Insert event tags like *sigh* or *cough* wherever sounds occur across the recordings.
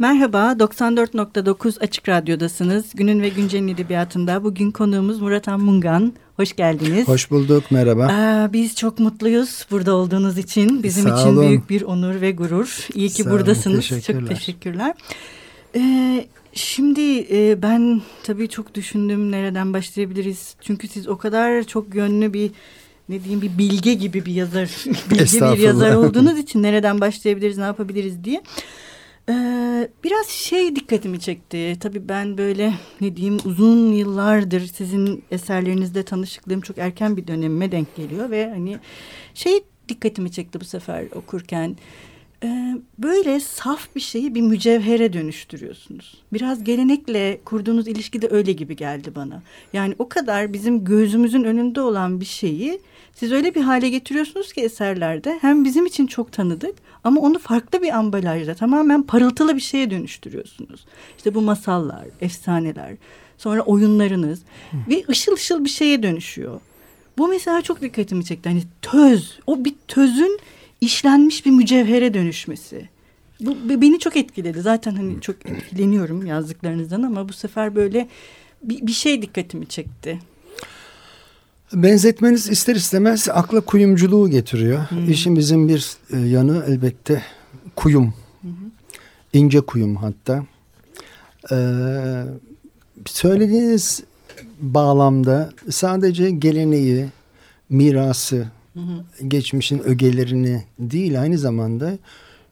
Merhaba, 94.9 Açık Radyo'dasınız. Günün ve Güncel'in edebiyatında bugün konuğumuz Murat Mungan. Hoş geldiniz. Hoş bulduk, merhaba. Aa, biz çok mutluyuz burada olduğunuz için. Bizim Sağ için olun. büyük bir onur ve gurur. İyi ki Sağ buradasınız. Olun, teşekkürler. Çok teşekkürler. Ee, şimdi e, ben tabii çok düşündüm nereden başlayabiliriz. Çünkü siz o kadar çok yönlü bir ne diyeyim bir bilge gibi bir yazar, *laughs* bilge bir yazar *laughs* olduğunuz için nereden başlayabiliriz, ne yapabiliriz diye. Ee, biraz şey dikkatimi çekti. Tabii ben böyle ne diyeyim uzun yıllardır sizin eserlerinizde tanışıklığım çok erken bir dönemime denk geliyor ve hani şey dikkatimi çekti bu sefer okurken. Ee, böyle saf bir şeyi bir mücevhere dönüştürüyorsunuz. Biraz gelenekle kurduğunuz ilişki de öyle gibi geldi bana. Yani o kadar bizim gözümüzün önünde olan bir şeyi siz öyle bir hale getiriyorsunuz ki eserlerde hem bizim için çok tanıdık ama onu farklı bir ambalajda tamamen parıltılı bir şeye dönüştürüyorsunuz. İşte bu masallar, efsaneler, sonra oyunlarınız Hı. ve ışıl ışıl bir şeye dönüşüyor. Bu mesela çok dikkatimi çekti. Hani töz, o bir tözün işlenmiş bir mücevhere dönüşmesi. Bu beni çok etkiledi. Zaten hani çok etkileniyorum yazdıklarınızdan ama bu sefer böyle bir, bir şey dikkatimi çekti. Benzetmeniz ister istemez akla kuyumculuğu getiriyor. Hmm. İşin bizim bir e, yanı elbette kuyum. Hmm. İnce kuyum hatta. Ee, söylediğiniz bağlamda sadece geleneği, mirası, hı geçmişin ögelerini değil aynı zamanda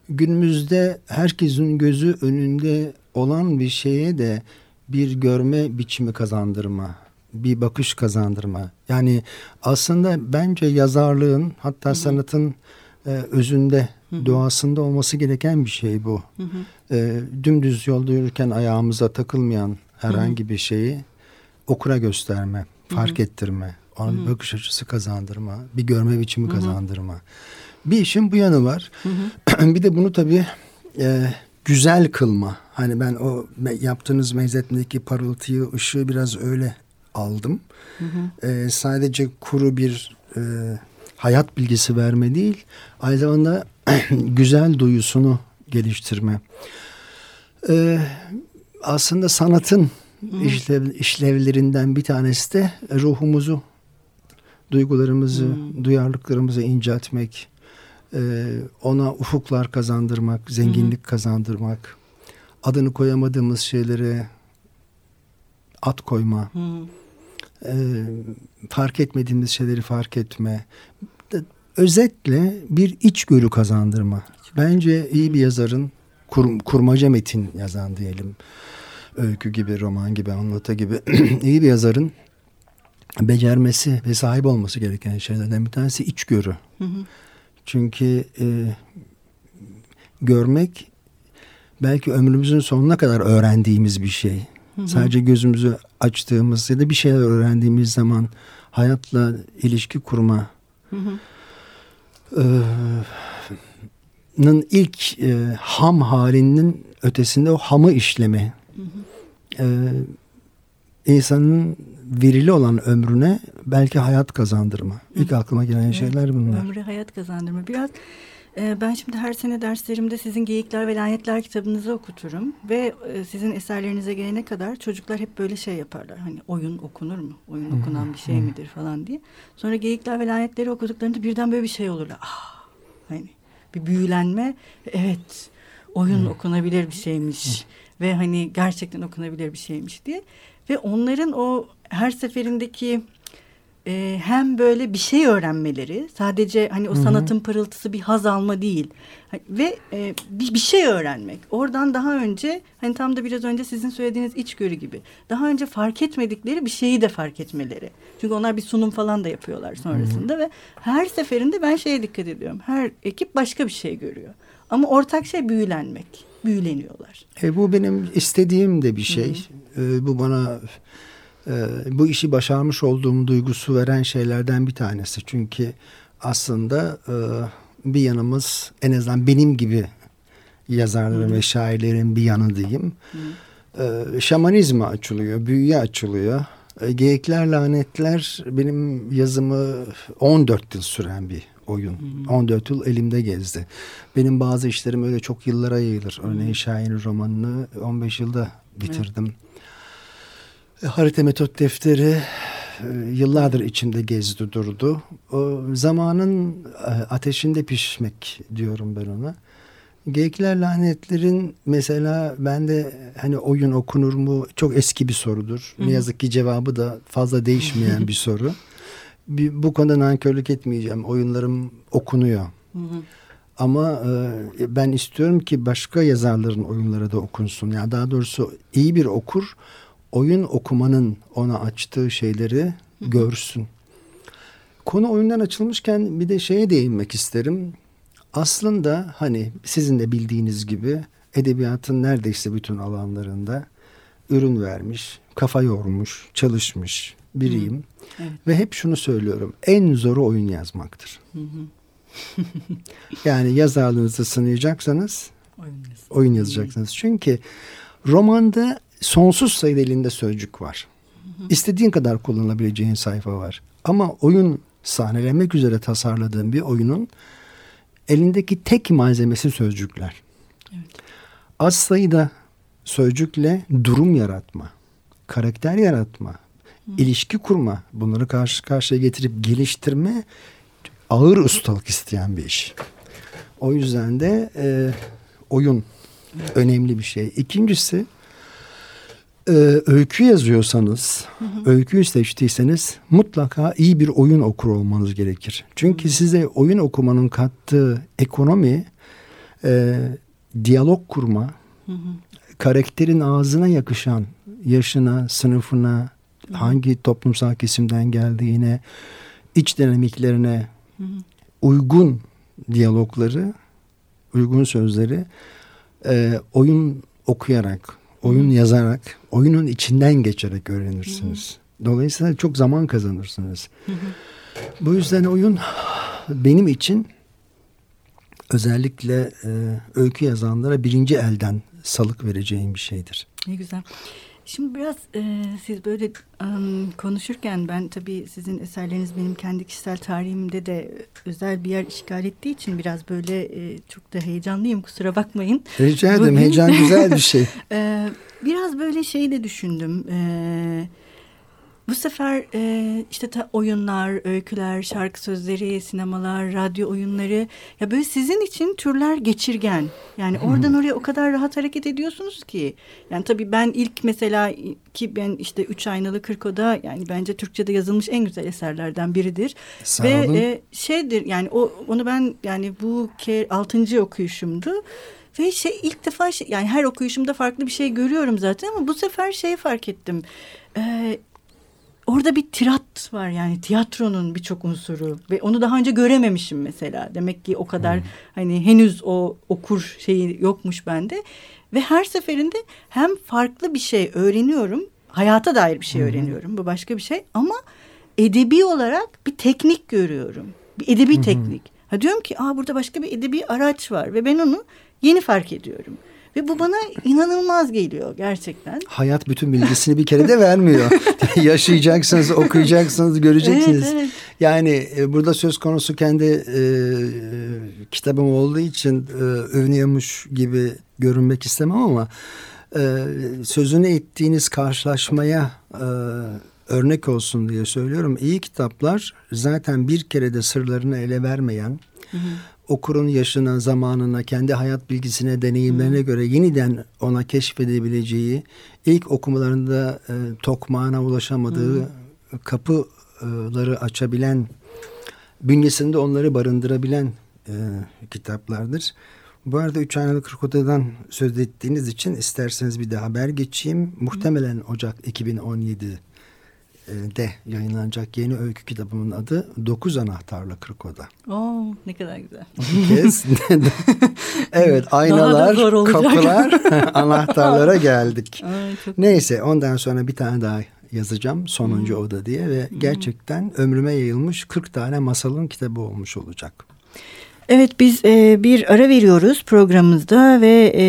günümüzde herkesin gözü önünde olan bir şeye de bir görme biçimi kazandırma, bir bakış kazandırma. Yani aslında bence yazarlığın hatta hı hı. sanatın e, özünde, hı hı. doğasında olması gereken bir şey bu. Hı hı. E, dümdüz yolda yürürken ayağımıza takılmayan herhangi hı hı. bir şeyi okura gösterme, fark hı hı. ettirme, ona bir bakış açısı kazandırma, bir görme biçimi kazandırma. Bir işin bu yanı var. *clears throat* bir de bunu tabii e, güzel kılma. Hani ben o yaptığınız benzetmedeki parıltıyı, ışığı biraz öyle aldım. E, sadece kuru bir e, hayat bilgisi verme değil, aynı zamanda *clears throat* güzel duyusunu geliştirme. E, aslında sanatın işlev, işlevlerinden bir tanesi de ruhumuzu duygularımızı, hmm. duyarlılıklarımızı inceltmek, e, ona ufuklar kazandırmak, zenginlik hmm. kazandırmak, adını koyamadığımız şeylere at koyma, hmm. e, fark etmediğimiz şeyleri fark etme. Özetle bir içgörü kazandırma. Bence iyi bir yazarın kur, kurmaca metin yazan diyelim. Öykü gibi, roman gibi, anlatı gibi *clears throat* iyi bir yazarın becermesi ve sahip olması gereken şeylerden bir tanesi içgörü. Hı hı. Çünkü e, görmek belki ömrümüzün sonuna kadar öğrendiğimiz bir şey. Hı hı. Sadece gözümüzü açtığımız ya da bir şeyler öğrendiğimiz zaman hayatla ilişki kurma hı hı. E, nın ilk e, ham halinin ötesinde o hamı işleme. Hı hı. E, insanın verili olan ömrüne belki hayat kazandırma. İlk aklıma gelen evet, şeyler bunlar. Ömrü hayat kazandırma. Biraz e, ben şimdi her sene derslerimde sizin Geyikler ve Lanetler kitabınızı okuturum. Ve e, sizin eserlerinize gelene kadar çocuklar hep böyle şey yaparlar. Hani oyun okunur mu? Oyun okunan bir şey midir falan diye. Sonra Geyikler ve Lanetleri okuduklarında birden böyle bir şey olurlar. Ah, hani bir büyülenme. Evet oyun okunabilir bir şeymiş. Ve hani gerçekten okunabilir bir şeymiş diye. Ve onların o her seferindeki e, hem böyle bir şey öğrenmeleri sadece hani o Hı -hı. sanatın pırıltısı bir haz alma değil ve e, bir, bir şey öğrenmek oradan daha önce hani tam da biraz önce sizin söylediğiniz içgörü gibi daha önce fark etmedikleri bir şeyi de fark etmeleri çünkü onlar bir sunum falan da yapıyorlar sonrasında Hı -hı. ve her seferinde ben şeye dikkat ediyorum her ekip başka bir şey görüyor ama ortak şey büyülenmek büyüleniyorlar. E, bu benim istediğim de bir şey. Hı -hı. E, bu bana e, bu işi başarmış olduğum duygusu veren şeylerden bir tanesi. Çünkü aslında e, bir yanımız en azından benim gibi yazarların ve şairlerin bir yanı diyeyim. E, şamanizme açılıyor, büyüye açılıyor. E, Geyikler Lanetler benim yazımı 14 yıl süren bir oyun. Hmm. 14 yıl elimde gezdi. Benim bazı işlerim öyle çok yıllara yayılır. Örneğin hmm. Şahin'in romanını 15 yılda bitirdim. Evet. Harita metot defteri e, yıllardır içimde gezdi durdu. O zamanın e, ateşinde pişmek diyorum ben ona. Geyikler lanetlerin mesela bende hani oyun okunur mu çok eski bir sorudur. Ne yazık ki cevabı da fazla değişmeyen *laughs* bir soru. Bir, bu konuda nankörlük etmeyeceğim. Oyunlarım okunuyor. Ama e, ben istiyorum ki başka yazarların oyunları da okunsun. Yani daha doğrusu iyi bir okur oyun okumanın ona açtığı şeyleri görsün. Konu oyundan açılmışken bir de şeye değinmek isterim. Aslında hani sizin de bildiğiniz gibi edebiyatın neredeyse bütün alanlarında ürün vermiş, kafa yormuş, çalışmış biriyim. Evet. Ve hep şunu söylüyorum. En zoru oyun yazmaktır. *laughs* yani yazarlığınızı sınayacaksanız oyun, oyun yazacaksınız. Çünkü romanda sonsuz sayıda elinde sözcük var. İstediğin kadar kullanabileceğin sayfa var. Ama oyun sahnelemek üzere tasarladığım bir oyunun elindeki tek malzemesi sözcükler. Evet. Az sayıda sözcükle durum yaratma, karakter yaratma, Hı. İlişki kurma, bunları karşı karşıya getirip geliştirme ağır ustalık isteyen bir iş. O yüzden de e, oyun önemli bir şey. İkincisi e, öykü yazıyorsanız, hı hı. öyküyü seçtiyseniz mutlaka iyi bir oyun okur olmanız gerekir. Çünkü size oyun okumanın kattığı ekonomi, e, diyalog kurma, hı hı. karakterin ağzına yakışan, yaşına, sınıfına. Hangi toplumsal kesimden geldiğine, iç dinamiklerine uygun diyalogları, uygun sözleri e, oyun okuyarak, oyun yazarak, oyunun içinden geçerek öğrenirsiniz. Dolayısıyla çok zaman kazanırsınız. Bu yüzden oyun benim için özellikle e, öykü yazanlara birinci elden salık vereceğim bir şeydir. Ne güzel. Şimdi biraz e, siz böyle um, konuşurken ben tabii sizin eserleriniz benim kendi kişisel tarihimde de özel bir yer işgal ettiği için biraz böyle e, çok da heyecanlıyım kusura bakmayın. Rica ederim Bugün, heyecan güzel bir *laughs* şey. e, biraz böyle şey de düşündüm. Evet bu sefer e, işte ta, oyunlar, öyküler, şarkı sözleri, sinemalar, radyo oyunları ya böyle sizin için türler geçirgen. Yani oradan oraya o kadar rahat hareket ediyorsunuz ki. Yani tabii ben ilk mesela ki ben işte Üç Aynalı Kırk Oda yani bence Türkçe'de yazılmış en güzel eserlerden biridir. Sağ Ve E, şeydir yani o onu ben yani bu ke, altıncı okuyuşumdu. Ve şey ilk defa şey, yani her okuyuşumda farklı bir şey görüyorum zaten ama bu sefer şey fark ettim. Ee, orada bir tirat var yani tiyatronun birçok unsuru ve onu daha önce görememişim mesela. Demek ki o kadar hmm. hani henüz o okur şeyi yokmuş bende ve her seferinde hem farklı bir şey öğreniyorum, hayata dair bir şey hmm. öğreniyorum. Bu başka bir şey ama edebi olarak bir teknik görüyorum. Bir edebi hmm. teknik. Ha diyorum ki, aa burada başka bir edebi araç var ve ben onu yeni fark ediyorum. Ve bu bana inanılmaz geliyor gerçekten. Hayat bütün bilgisini bir kere de vermiyor. *laughs* Yaşayacaksınız, okuyacaksınız, göreceksiniz. Evet, evet. Yani e, burada söz konusu kendi e, kitabım olduğu için e, övünüyormuş gibi görünmek istemem ama e, sözünü ettiğiniz karşılaşmaya e, örnek olsun diye söylüyorum. İyi kitaplar zaten bir kere de sırlarını ele vermeyen, hı hı okurun yaşına, zamanına, kendi hayat bilgisine, deneyimlerine göre yeniden ona keşfedebileceği, ilk okumalarında e, tokmağına ulaşamadığı hmm. kapıları açabilen, bünyesinde onları barındırabilen e, kitaplardır. Bu arada Üç Aynalı Kırk Oda'dan söz ettiğiniz için isterseniz bir de haber geçeyim. Muhtemelen Ocak 2017 de yayınlanacak yeni öykü kitabımın adı Dokuz Anahtarla Kırk Oda. Oo, ne kadar güzel. Kez. *laughs* evet aynalar, kapılar, *laughs* *laughs* anahtarlara geldik. Ay, Neyse ondan sonra bir tane daha yazacağım sonuncu hmm. oda diye ve hmm. gerçekten ömrüme yayılmış 40 tane masalın kitabı olmuş olacak. Evet biz e, bir ara veriyoruz programımızda ve e,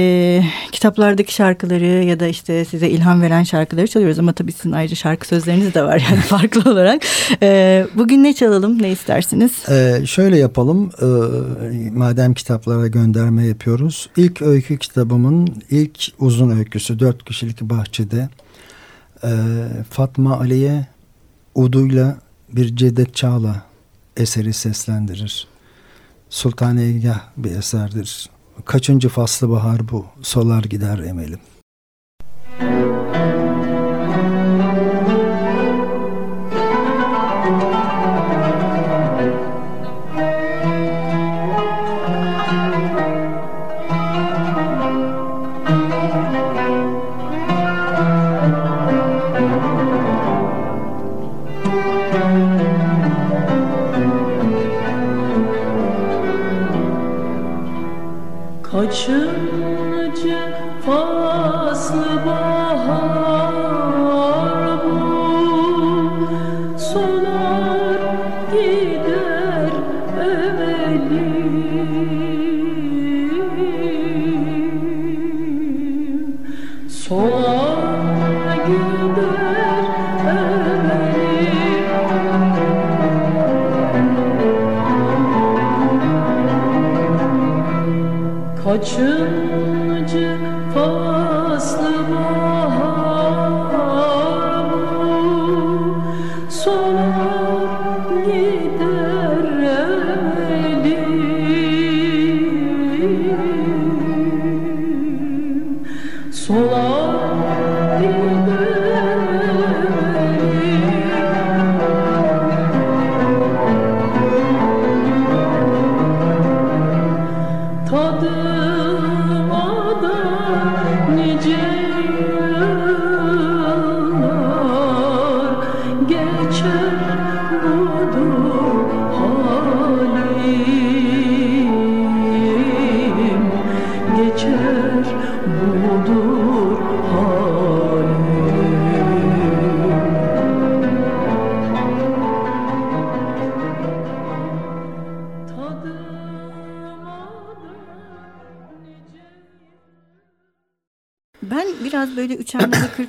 kitaplardaki şarkıları ya da işte size ilham veren şarkıları çalıyoruz ama tabii sizin ayrıca şarkı sözleriniz de var yani *laughs* farklı olarak. E, bugün ne çalalım ne istersiniz? Ee, şöyle yapalım e, madem kitaplara gönderme yapıyoruz. İlk öykü kitabımın ilk uzun öyküsü dört kişilik bahçede e, Fatma Ali'ye Udu'yla bir Cedet Çağla eseri seslendirir. Sultan Eygah bir eserdir. Kaçıncı faslı bahar bu, solar gider emelim. Çılgıncı faslı var.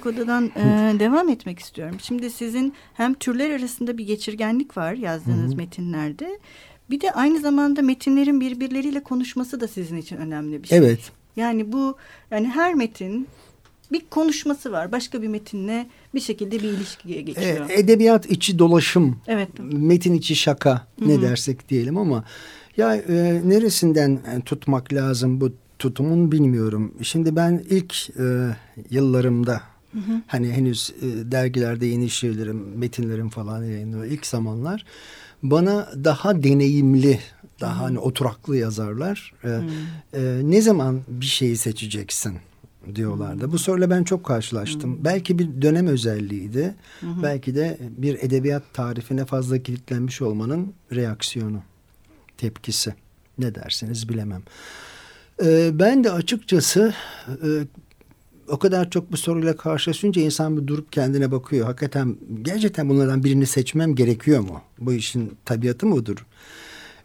Odadan e, devam etmek istiyorum. Şimdi sizin hem türler arasında bir geçirgenlik var yazdığınız Hı-hı. metinlerde. Bir de aynı zamanda metinlerin birbirleriyle konuşması da sizin için önemli bir şey. Evet. Yani bu yani her metin bir konuşması var. Başka bir metinle bir şekilde bir ilişkiye geçiyor. E, edebiyat içi dolaşım. Evet. Metin içi şaka Hı-hı. ne dersek diyelim ama ya e, neresinden tutmak lazım bu tutumun bilmiyorum. Şimdi ben ilk e, yıllarımda Hı hı. Hani henüz e, dergilerde yeni şiirlerim, metinlerim falan yayınlıyor ilk zamanlar. Bana daha deneyimli, daha hı. hani oturaklı yazarlar. E, e, ne zaman bir şeyi seçeceksin? diyorlardı. Hı. Bu soruyla ben çok karşılaştım. Hı. Belki bir dönem özelliğiydi. Hı hı. Belki de bir edebiyat tarifine fazla kilitlenmiş olmanın reaksiyonu, tepkisi. Ne derseniz bilemem. Ee, ben de açıkçası e, o kadar çok bu soruyla karşılaşınca insan bir durup kendine bakıyor. Hakikaten gerçekten bunlardan birini seçmem gerekiyor mu? Bu işin tabiatı mıdır?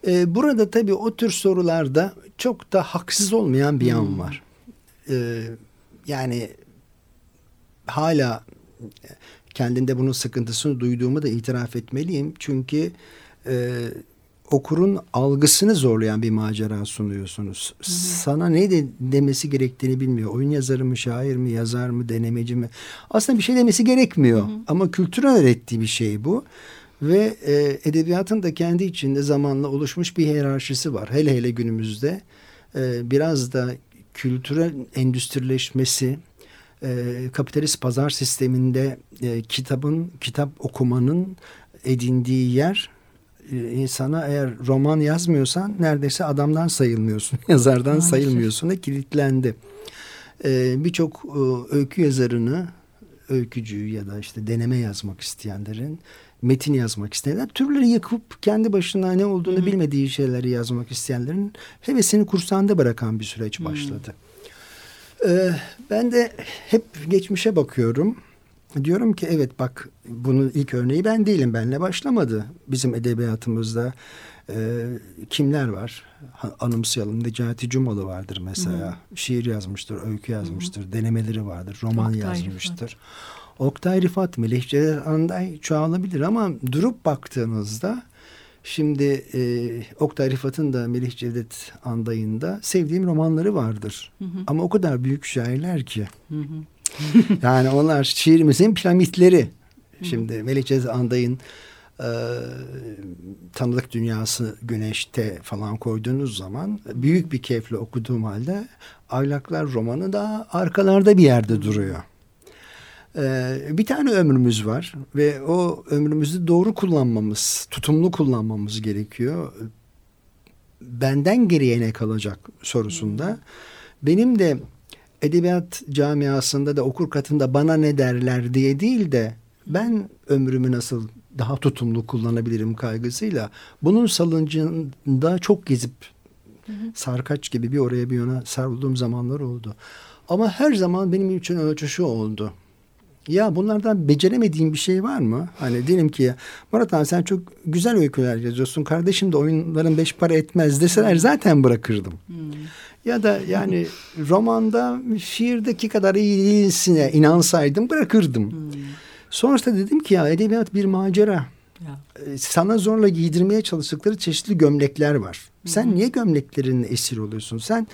Ee, burada tabii o tür sorularda çok da haksız olmayan bir yan hmm. var. Ee, yani hala kendinde bunun sıkıntısını duyduğumu da itiraf etmeliyim. Çünkü e, okurun algısını zorlayan bir macera sunuyorsunuz. Hı hı. Sana ne de demesi gerektiğini bilmiyor. Oyun yazarı mı, şair mi, yazar mı, denemeci mi? Aslında bir şey demesi gerekmiyor. Hı hı. Ama kültürün öğrettiği bir şey bu. Ve e, edebiyatın da kendi içinde zamanla oluşmuş bir hiyerarşisi var. Hele hele günümüzde e, biraz da kültürel endüstrileşmesi, e, kapitalist pazar sisteminde e, kitabın, kitap okumanın edindiği yer insana eğer roman yazmıyorsan neredeyse adamdan sayılmıyorsun. *laughs* Yazardan Maalesef. sayılmıyorsun ve kilitlendi. Ee, Birçok e, öykü yazarını öykücüyü ya da işte deneme yazmak isteyenlerin metin yazmak isteyenler türleri yıkıp kendi başına ne olduğunu Hı-hı. bilmediği şeyleri yazmak isteyenlerin hevesini kursağında bırakan bir süreç başladı. Ee, ben de hep geçmişe bakıyorum. Diyorum ki evet bak bunun ilk örneği ben değilim. Benle başlamadı. Bizim edebiyatımızda e, kimler var? Anımsayalım. Necati Cumalı vardır mesela. Hı. Şiir yazmıştır, öykü yazmıştır. Hı. Denemeleri vardır, roman Oktay yazmıştır. Rifat. Oktay Rifat, Melih Celal Anday çoğalabilir ama durup baktığınızda şimdi e, Oktay Rifat'ın da Melih Cevdet Anday'ın sevdiğim romanları vardır. Hı hı. Ama o kadar büyük şairler ki. Hı hı. *laughs* yani onlar şiirimizin piramitleri. Şimdi Melih Anday'ın e, tanıdık dünyası güneşte falan koyduğunuz zaman büyük bir keyifle okuduğum halde Aylaklar romanı da arkalarda bir yerde duruyor. Ee, bir tane ömrümüz var ve o ömrümüzü doğru kullanmamız, tutumlu kullanmamız gerekiyor. Benden geriye ne kalacak sorusunda. Benim de edebiyat camiasında da okur katında bana ne derler diye değil de ben ömrümü nasıl daha tutumlu kullanabilirim kaygısıyla bunun salıncında çok gezip sarkaç gibi bir oraya bir yana sarıldığım zamanlar oldu. Ama her zaman benim için ölçü şu oldu. Ya bunlardan beceremediğin bir şey var mı? Hani diyelim ki Murat abi sen çok güzel öyküler yazıyorsun. Kardeşim de oyunların beş para etmez deseler zaten bırakırdım. Hmm. Ya da yani romanda şiirdeki kadar iyi değilsine inansaydım bırakırdım. Hmm. Sonrasında dedim ki ya edebiyat bir macera. Ya. Ee, sana zorla giydirmeye çalıştıkları çeşitli gömlekler var. Hmm. Sen niye gömleklerin esir oluyorsun? Sen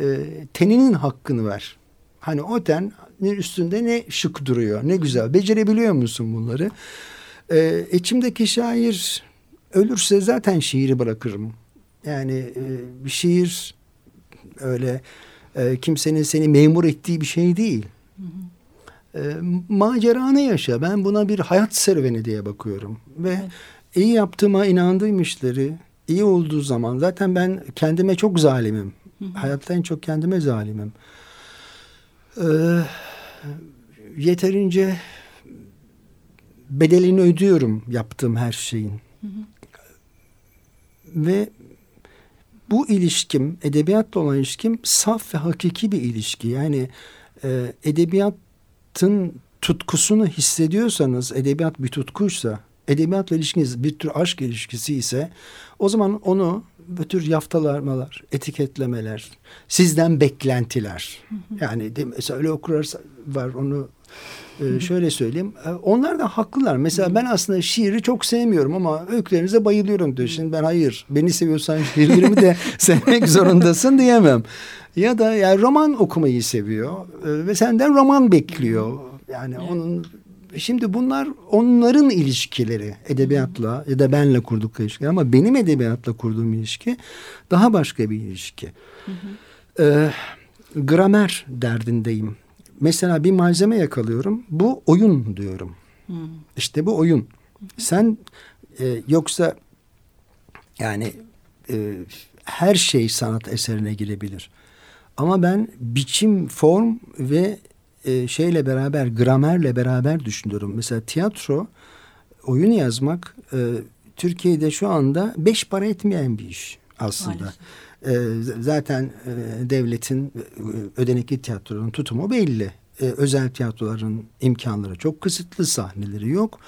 e, teninin hakkını ver. Hani o ten üstünde ne şık duruyor, ne güzel. Becerebiliyor musun bunları? Ee, içimdeki şair ölürse zaten şiiri bırakırım. Yani e, bir şiir öyle e, kimsenin seni memur ettiği bir şey değil. Hı hı. E, maceranı yaşa. Ben buna bir hayat serüveni diye bakıyorum. Ve evet. iyi yaptığıma inandığım işleri iyi olduğu zaman zaten ben kendime çok zalimim. Hı hı. Hayatta en çok kendime zalimim. Ee, yeterince bedelini ödüyorum yaptığım her şeyin. Hı hı. Ve bu ilişkim, edebiyatla olan ilişkim saf ve hakiki bir ilişki. Yani e, edebiyatın tutkusunu hissediyorsanız, edebiyat bir tutkuysa, edebiyatla ilişkiniz bir tür aşk ilişkisi ise o zaman onu bu tür yaftalarmalar, etiketlemeler, sizden beklentiler. Yani mesela öyle okurlar var onu e, şöyle söyleyeyim. E, onlar da haklılar. Mesela ben aslında şiiri çok sevmiyorum ama öykülerinize bayılıyorum diyor. Şimdi ben hayır beni seviyorsan şiirlerimi de *laughs* sevmek zorundasın diyemem. Ya da yani roman okumayı seviyor e, ve senden roman bekliyor. Yani onun Şimdi bunlar onların ilişkileri edebiyatla ya da benle kurdukları ilişki ama benim edebiyatla kurduğum ilişki daha başka bir ilişki. Hı hı. Ee, gramer derdindeyim. Mesela bir malzeme yakalıyorum. Bu oyun diyorum. Hı. İşte bu oyun. Hı. Sen e, yoksa yani e, her şey sanat eserine girebilir. Ama ben biçim, form ve e, şeyle beraber gramerle beraber düşünüyorum. Mesela tiyatro oyun yazmak e, Türkiye'de şu anda beş para etmeyen bir iş aslında. E, zaten e, devletin e, ödenekli tiyatronun tutumu belli. E, özel tiyatroların imkanları çok kısıtlı, sahneleri yok.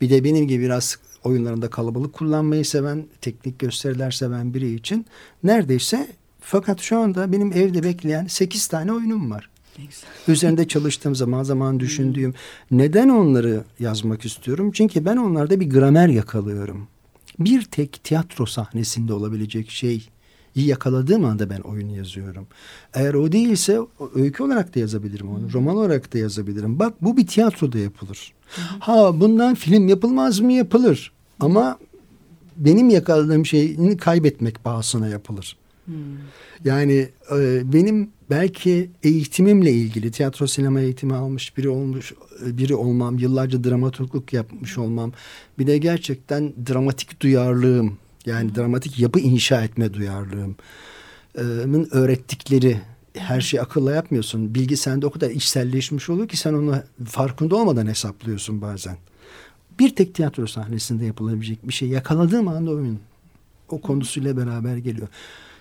Bir de benim gibi biraz oyunlarında kalabalık kullanmayı seven, teknik gösteriler seven biri için neredeyse fakat şu anda benim evde bekleyen sekiz tane oyunum var. Üzerinde çalıştığım zaman zaman düşündüğüm neden onları yazmak istiyorum? Çünkü ben onlarda bir gramer yakalıyorum. Bir tek tiyatro sahnesinde olabilecek şey yakaladığım anda ben oyun yazıyorum. Eğer o değilse öykü olarak da yazabilirim onu. Roman olarak da yazabilirim. Bak bu bir tiyatroda yapılır. Ha bundan film yapılmaz mı? Yapılır. Ama benim yakaladığım şeyini kaybetmek bahasına yapılır. Hmm. Yani e, benim belki eğitimimle ilgili tiyatro sinema eğitimi almış biri olmuş biri olmam, yıllarca dramaturgluk yapmış olmam, bir de gerçekten dramatik duyarlılığım yani dramatik yapı inşa etme duyarlılığımın öğrettikleri her şeyi akılla yapmıyorsun. Bilgi sende o kadar içselleşmiş oluyor ki sen onu farkında olmadan hesaplıyorsun bazen. Bir tek tiyatro sahnesinde yapılabilecek bir şey yakaladığım anda oyun o konusuyla beraber geliyor.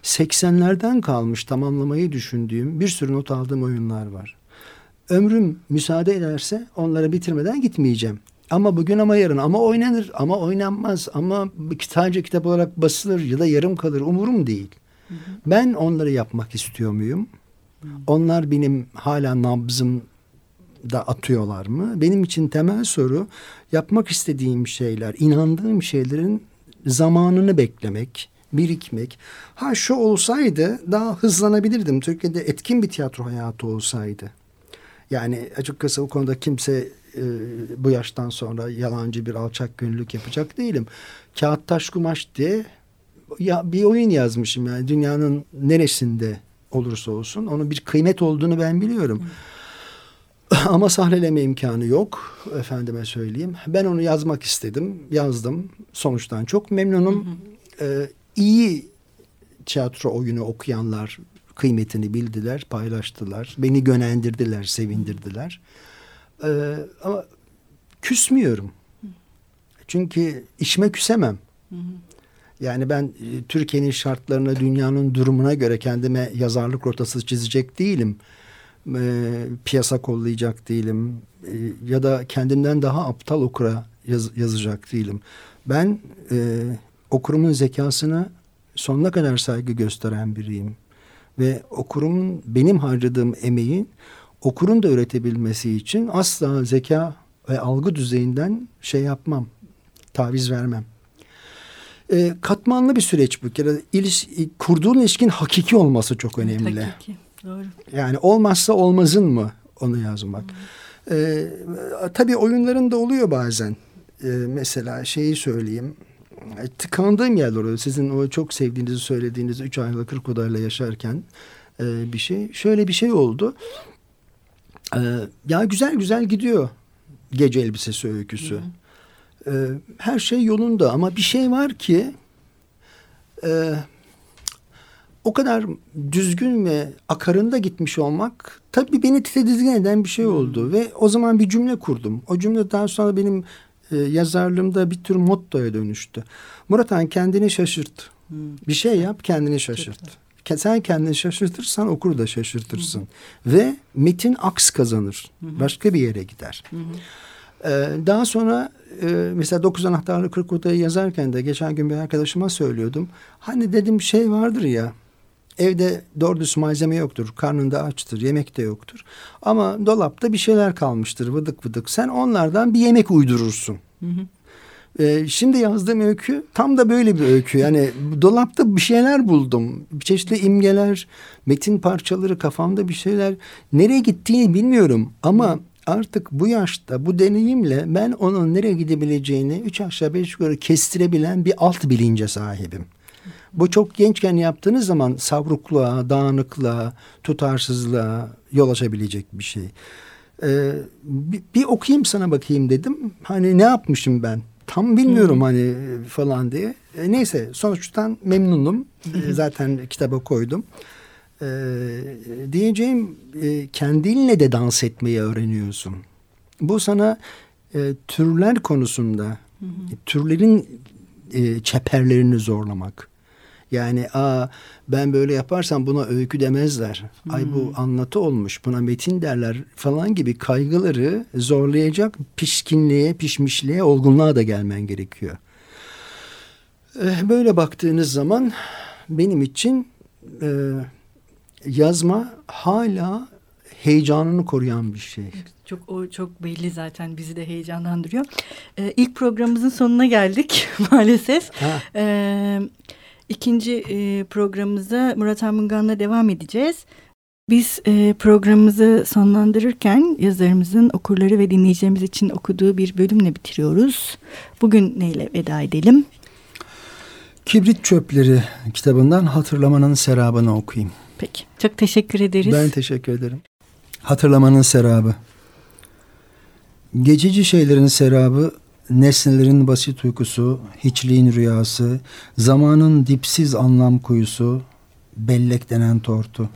80'lerden kalmış tamamlamayı düşündüğüm bir sürü not aldığım oyunlar var. ömrüm müsaade ederse onları bitirmeden gitmeyeceğim. Ama bugün ama yarın ama oynanır ama oynanmaz ama sadece kitap olarak basılır ya da yarım kalır umurum değil. Hı hı. Ben onları yapmak istiyor muyum? Hı. Onlar benim hala nabzım da atıyorlar mı? Benim için temel soru yapmak istediğim şeyler, inandığım şeylerin zamanını beklemek, birikmek. Ha şu olsaydı daha hızlanabilirdim. Türkiye'de etkin bir tiyatro hayatı olsaydı. Yani açıkçası o konuda kimse e, bu yaştan sonra yalancı bir alçak gönüllülük yapacak değilim. Kağıt taş kumaş diye ya bir oyun yazmışım yani dünyanın neresinde olursa olsun onun bir kıymet olduğunu ben biliyorum. *laughs* Ama sahneleme imkanı yok efendime söyleyeyim. Ben onu yazmak istedim. Yazdım. Sonuçtan çok memnunum. Ee, iyi tiyatro oyunu okuyanlar kıymetini bildiler, paylaştılar. Beni gönendirdiler, sevindirdiler. Ee, ama küsmüyorum. Çünkü işime küsemem. Yani ben e, Türkiye'nin şartlarına, dünyanın durumuna göre kendime yazarlık rotası çizecek değilim. E, piyasa kollayacak değilim. E, ya da kendimden daha aptal okura yaz, yazacak değilim. Ben e, okurumun zekasına sonuna kadar saygı gösteren biriyim. Ve okurumun benim harcadığım emeği okurun da üretebilmesi için asla zeka ve algı düzeyinden şey yapmam, taviz vermem. E, katmanlı bir süreç bu. kere iliş, kurduğun ilişkin hakiki olması çok önemli. Hakiki, doğru. Yani olmazsa olmazın mı onu yazmak. Hmm. E, tabii oyunların da oluyor bazen. E, mesela şeyi söyleyeyim. E, tıkandığım yerler oluyor. Sizin o çok sevdiğinizi söylediğiniz üç aylık kırk odayla yaşarken e, bir şey. Şöyle bir şey oldu. E, ya güzel güzel gidiyor gece elbisesi öyküsü. E, her şey yolunda ama bir şey var ki e, o kadar düzgün ve akarında gitmiş olmak tabii beni tedirgin eden bir şey oldu. Ve o zaman bir cümle kurdum. O cümleden sonra benim e, yazarlığımda bir tür mottoya dönüştü. Murat Han kendini şaşırt. Hmm. Bir şey yap kendini şaşırt. Sen kendini şaşırtırsan okur da şaşırtırsın. Hı Ve metin aks kazanır. Hı Başka bir yere gider. Hı Ee, daha sonra e, mesela Dokuz Anahtarlı Kırk Odayı yazarken de geçen gün bir arkadaşıma söylüyordum. Hani dedim şey vardır ya evde doğru düz malzeme yoktur. Karnında açtır. Yemek de yoktur. Ama dolapta bir şeyler kalmıştır vıdık vıdık. Sen onlardan bir yemek uydurursun. Hı hı. Ee, şimdi yazdığım öykü tam da böyle bir öykü. Yani dolapta bir şeyler buldum. Çeşitli imgeler, metin parçaları kafamda bir şeyler. Nereye gittiğini bilmiyorum ama artık bu yaşta bu deneyimle ben onun nereye gidebileceğini üç aşağı beş yukarı kestirebilen bir alt bilince sahibim. Bu çok gençken yaptığınız zaman savrukluğa, dağınıklığa, tutarsızlığa yol açabilecek bir şey. Ee, bir, bir okuyayım sana bakayım dedim. Hani ne yapmışım ben? Tam bilmiyorum hmm. hani falan diye. E, neyse sonuçtan memnunum. e, zaten kitaba koydum. E, diyeceğim e, kendinle de dans etmeyi öğreniyorsun. Bu sana e, türler konusunda hmm. türlerin e, çeperlerini zorlamak. Yani aa ben böyle yaparsam buna öykü demezler. Hmm. Ay bu hmm. anlatı olmuş buna metin derler falan gibi kaygıları zorlayacak pişkinliğe, pişmişliğe, olgunluğa da gelmen gerekiyor. Eh, böyle baktığınız zaman benim için e, yazma hala heyecanını koruyan bir şey. Çok o çok belli zaten bizi de heyecanlandırıyor. Ee, ilk programımızın sonuna geldik *laughs* maalesef. Ee, İkinci e, programımıza Murat Armungan'la devam edeceğiz. Biz e, programımızı sonlandırırken yazarımızın okurları ve dinleyicilerimiz için okuduğu bir bölümle bitiriyoruz. Bugün neyle veda edelim? Kibrit Çöpleri kitabından Hatırlamanın Serabını okuyayım. Peki, çok teşekkür ederiz. Ben teşekkür ederim. Hatırlamanın Serabı. Geçici şeylerin serabı nesnelerin basit uykusu, hiçliğin rüyası, zamanın dipsiz anlam kuyusu, bellek denen tortu.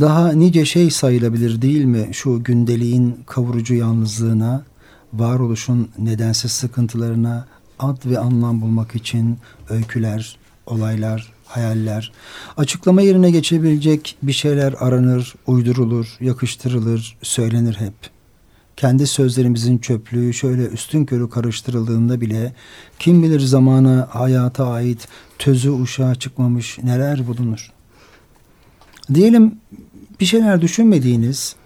Daha nice şey sayılabilir değil mi şu gündeliğin kavurucu yalnızlığına, varoluşun nedensiz sıkıntılarına ad ve anlam bulmak için öyküler, olaylar, hayaller. Açıklama yerine geçebilecek bir şeyler aranır, uydurulur, yakıştırılır, söylenir hep. Kendi sözlerimizin çöplüğü şöyle üstün körü karıştırıldığında bile kim bilir zamana, hayata ait tözü uşağa çıkmamış neler bulunur. Diyelim bir şeyler düşünmediğiniz,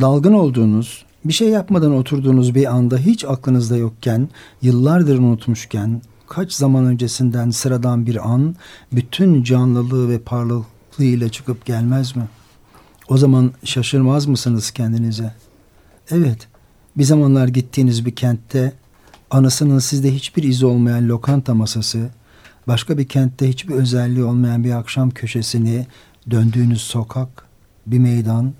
dalgın olduğunuz, bir şey yapmadan oturduğunuz bir anda hiç aklınızda yokken, yıllardır unutmuşken, kaç zaman öncesinden sıradan bir an bütün canlılığı ve parlaklığıyla çıkıp gelmez mi? O zaman şaşırmaz mısınız kendinize? Evet, bir zamanlar gittiğiniz bir kentte anısının sizde hiçbir izi olmayan lokanta masası, başka bir kentte hiçbir özelliği olmayan bir akşam köşesini, döndüğünüz sokak, bir meydan,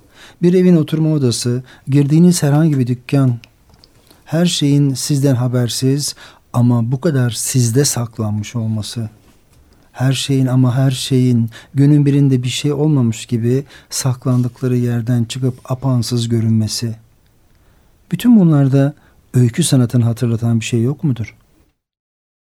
bir evin oturma odası, girdiğiniz herhangi bir dükkan, her şeyin sizden habersiz ama bu kadar sizde saklanmış olması. Her şeyin ama her şeyin günün birinde bir şey olmamış gibi saklandıkları yerden çıkıp apansız görünmesi. Bütün bunlarda öykü sanatını hatırlatan bir şey yok mudur?